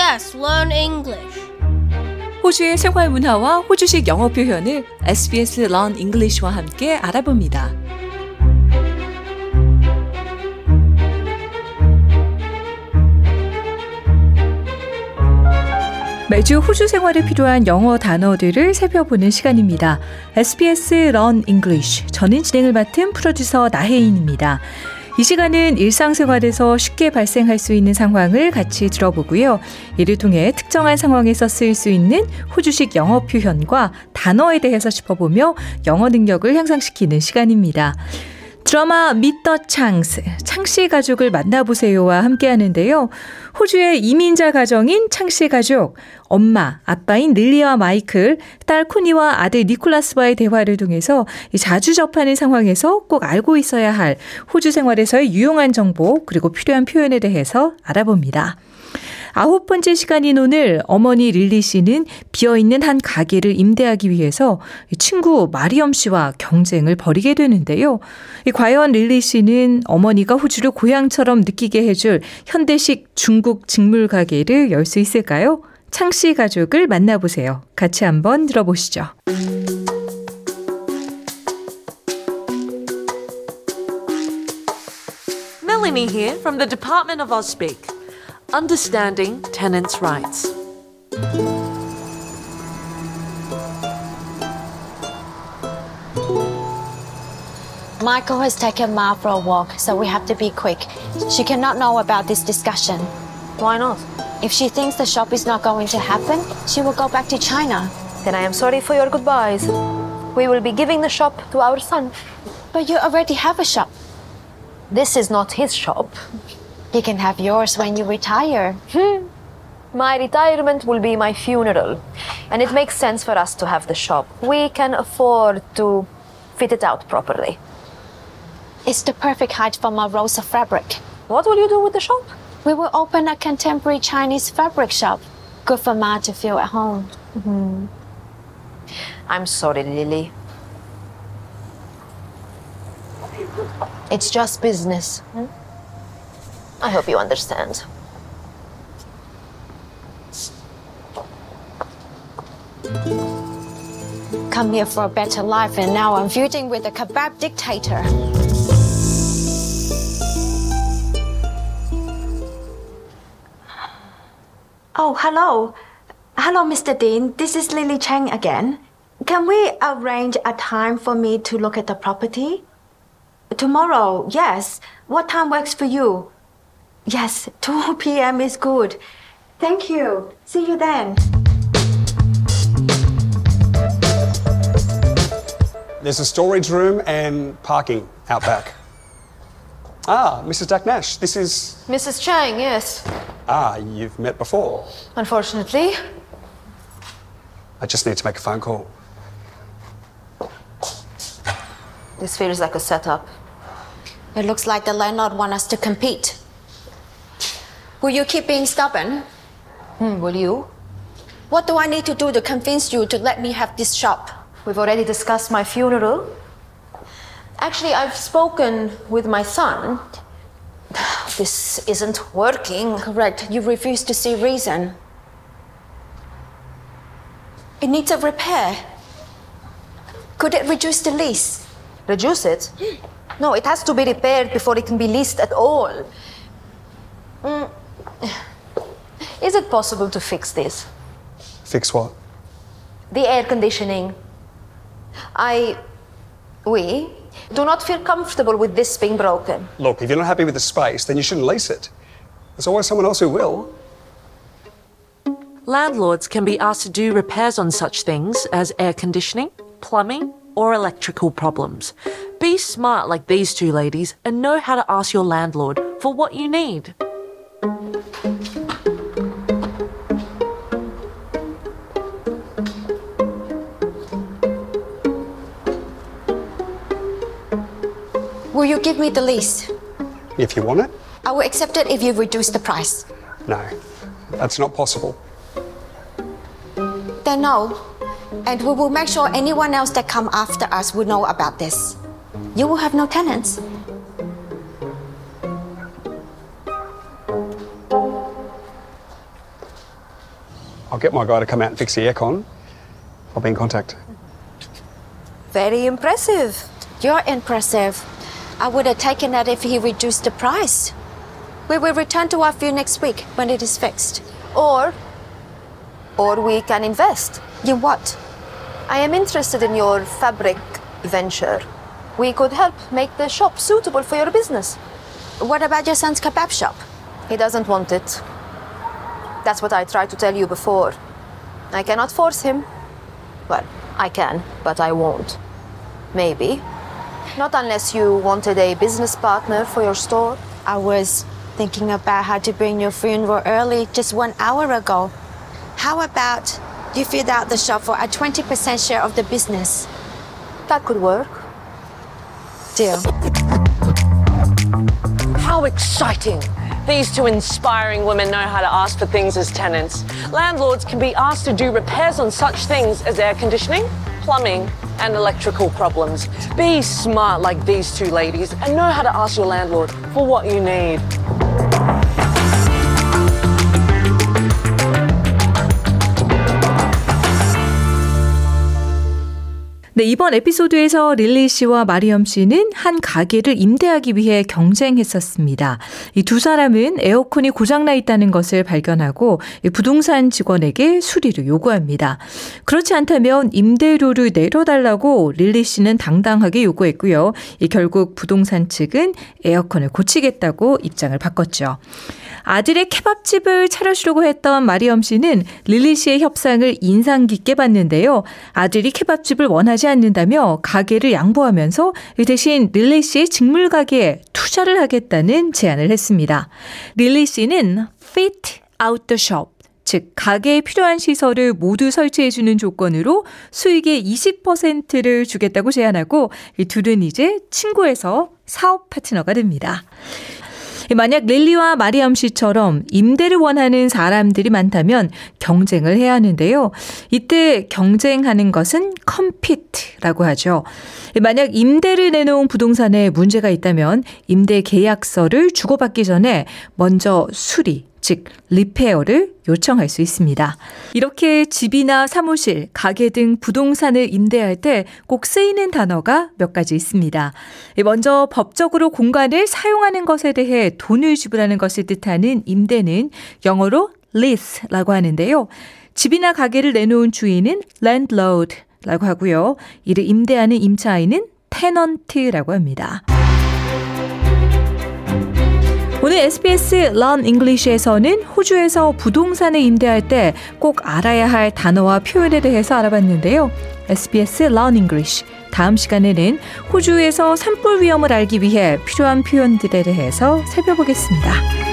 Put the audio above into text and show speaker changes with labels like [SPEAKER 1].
[SPEAKER 1] SBS Learn English.
[SPEAKER 2] 호주의 생활 문화와 호주식 영어 표현을 SBS Learn English와 함께 알아봅니다. 매주 호주 생활에 필요한 영어 단어들을 살펴보는 시간입니다. SBS Learn English. 저는 진행을 맡은 프로듀서 나혜인입니다. 이 시간은 일상생활에서 쉽게 발생할 수 있는 상황을 같이 들어보고요. 이를 통해 특정한 상황에서 쓰일 수 있는 호주식 영어 표현과 단어에 대해서 짚어보며 영어 능력을 향상시키는 시간입니다. 드라마 미터 창스, 창씨 가족을 만나보세요와 함께 하는데요. 호주의 이민자 가정인 창씨 가족, 엄마, 아빠인 릴리와 마이클, 딸 코니와 아들 니콜라스와의 대화를 통해서 자주 접하는 상황에서 꼭 알고 있어야 할 호주 생활에서의 유용한 정보, 그리고 필요한 표현에 대해서 알아봅니다. 아홉 번째 시간인 오늘 어머니 릴리 씨는 비어있는 한 가게를 임대하기 위해서 친구 마리엄 씨와 경쟁을 벌이게 되는데요. 과연 릴리 씨는 어머니가 호주를 고향처럼 느끼게 해줄 현대식 중국 직물 가게를 열 수 있을까요? 창씨 가족을 만나보세요. 같이 한번 들어보시죠.
[SPEAKER 3] Melanie here from the Department of Ausspeak. Understanding Tenants' Rights.
[SPEAKER 4] Michael has taken Ma for a walk, so we have to be quick. She cannot know about this discussion.
[SPEAKER 5] Why not?
[SPEAKER 4] If she thinks the shop is not going to happen, she will go back to China.
[SPEAKER 5] Then I am sorry for your goodbyes. We will be giving the shop to our son.
[SPEAKER 4] But you already have a shop.
[SPEAKER 5] This is not his shop.
[SPEAKER 4] He can have yours when you retire.
[SPEAKER 5] My retirement will be my funeral, and it makes sense for us to have the shop. We can afford to fit it out properly.
[SPEAKER 4] It's the perfect height for my Rosa fabric.
[SPEAKER 5] What will you do with the shop?
[SPEAKER 4] We will open a contemporary Chinese fabric shop. Good for Ma to feel at home.
[SPEAKER 5] I'm sorry, Lily. It's just business. hmm? I hope you understand.
[SPEAKER 4] Come here for a better life, and now I'm feuding with a kebab dictator.
[SPEAKER 6] Oh, hello. Hello, Mr. Dean. This is Lily Chang again. Can we arrange a time for me to look at the property? Tomorrow, yes. What time works for you? Yes, 2 p.m. is good. Thank you. See you then.
[SPEAKER 7] There's a storage room and parking out back. Ah, Mrs. Daknash, this is.
[SPEAKER 5] Mrs. Chang, yes.
[SPEAKER 7] Ah, you've met before.
[SPEAKER 5] Unfortunately.
[SPEAKER 7] I just need to make a phone call.
[SPEAKER 5] This feels like a setup.
[SPEAKER 4] It looks like the landlord wants us to compete. Will you keep being stubborn?
[SPEAKER 5] Hmm, will you?
[SPEAKER 4] What do I need to do to convince you to let me have this shop?
[SPEAKER 5] We've already discussed my funeral. Actually, I've spoken with my son. This isn't working.
[SPEAKER 4] Correct. You refuse to see reason. It needs a repair. Could it reduce the lease?
[SPEAKER 5] Reduce it? No, it has to be repaired before it can be leased at all. Mm. Is it possible to fix this?
[SPEAKER 7] Fix what?
[SPEAKER 5] The air conditioning. I. We do not feel comfortable with this being broken.
[SPEAKER 7] Look, if you're not happy with the space, then you shouldn't lease it. There's always someone else who will.
[SPEAKER 3] Landlords can be asked to do repairs on such things as air conditioning, plumbing, or electrical problems. Be smart like these two ladies and know how to ask your landlord for what you need.
[SPEAKER 4] Will you give me the lease?
[SPEAKER 7] If you want it,
[SPEAKER 4] I will accept it if you reduce the price.
[SPEAKER 7] no. That's not possible.
[SPEAKER 4] Then no. And we will make sure anyone else that come after us will know about this. You will have no tenants.
[SPEAKER 7] I'll get my guy to come out and fix the aircon. I'll be in contact.
[SPEAKER 5] Very impressive.
[SPEAKER 4] You're impressive. I would have taken that if he reduced the price. We will return to our view next week when it is fixed.
[SPEAKER 5] Or, or we can invest.
[SPEAKER 4] In what?
[SPEAKER 5] I am interested in your fabric venture. We could help make the shop suitable for your business.
[SPEAKER 4] What about your son's kebab shop?
[SPEAKER 5] He doesn't want it. That's what I tried to tell you before. I cannot force him. Well, I can, but I won't. Maybe. Not unless you wanted a business partner for your store.
[SPEAKER 4] I was thinking about how to bring your funeral early just one hour ago. How about you fill out the shop for a 20% share of the business?
[SPEAKER 5] That could work.
[SPEAKER 4] Deal.
[SPEAKER 3] How exciting! These two inspiring women know how to ask for things as tenants. Landlords can be asked to do repairs on such things as air conditioning, plumbing, and electrical problems. Be smart like these two ladies and know how to ask your landlord for what you need.
[SPEAKER 2] 네, 이번 에피소드에서 릴리 씨와 마리엄 씨는 한 가게를 임대하기 위해 경쟁했었습니다. 이 두 사람은 에어컨이 고장나 있다는 것을 발견하고 부동산 직원에게 수리를 요구합니다. 그렇지 않다면 임대료를 내려달라고 릴리 씨는 당당하게 요구했고요. 결국 부동산 측은 에어컨을 고치겠다고 입장을 바꿨죠. 아들의 케밥집을 차려주려고 했던 마리엄 씨는 릴리 씨의 협상을 인상 깊게 봤는데요. 아들이 케밥집을 원하지 않는다며 가게를 양보하면서 대신 릴리 씨의 직물 가게에 투자를 하겠다는 제안을 했습니다. 릴리 씨는 fit out the shop 즉 가게에 필요한 시설을 모두 설치해 주는 조건으로 수익의 20%를 주겠다고 제안하고 이 둘은 이제 친구에서 사업 파트너가 됩니다. 만약 릴리와 마리암 씨처럼 임대를 원하는 사람들이 많다면 경쟁을 해야 하는데요. 이때 경쟁하는 것은 컴피트라고 하죠. 만약 임대를 내놓은 부동산에 문제가 있다면 임대 계약서를 주고받기 전에 먼저 수리, 즉 리페어를 요청할 수 있습니다. 이렇게 집이나 사무실, 가게 등 부동산을 임대할 때 꼭 쓰이는 단어가 몇 가지 있습니다. 먼저 법적으로 공간을 사용하는 것에 대해 돈을 지불하는 것을 뜻하는 임대는 영어로 lease라고 하는데요. 집이나 가게를 내놓은 주인은 landlord라고 하고요. 이를 임대하는 임차인은 tenant라고 합니다. 오늘 SBS Learn English에서는 호주에서 부동산을 임대할 때 꼭 알아야 할 단어와 표현에 대해서 알아봤는데요. SBS Learn English 다음 시간에는 호주에서 산불 위험을 알기 위해 필요한 표현들에 대해서 살펴보겠습니다.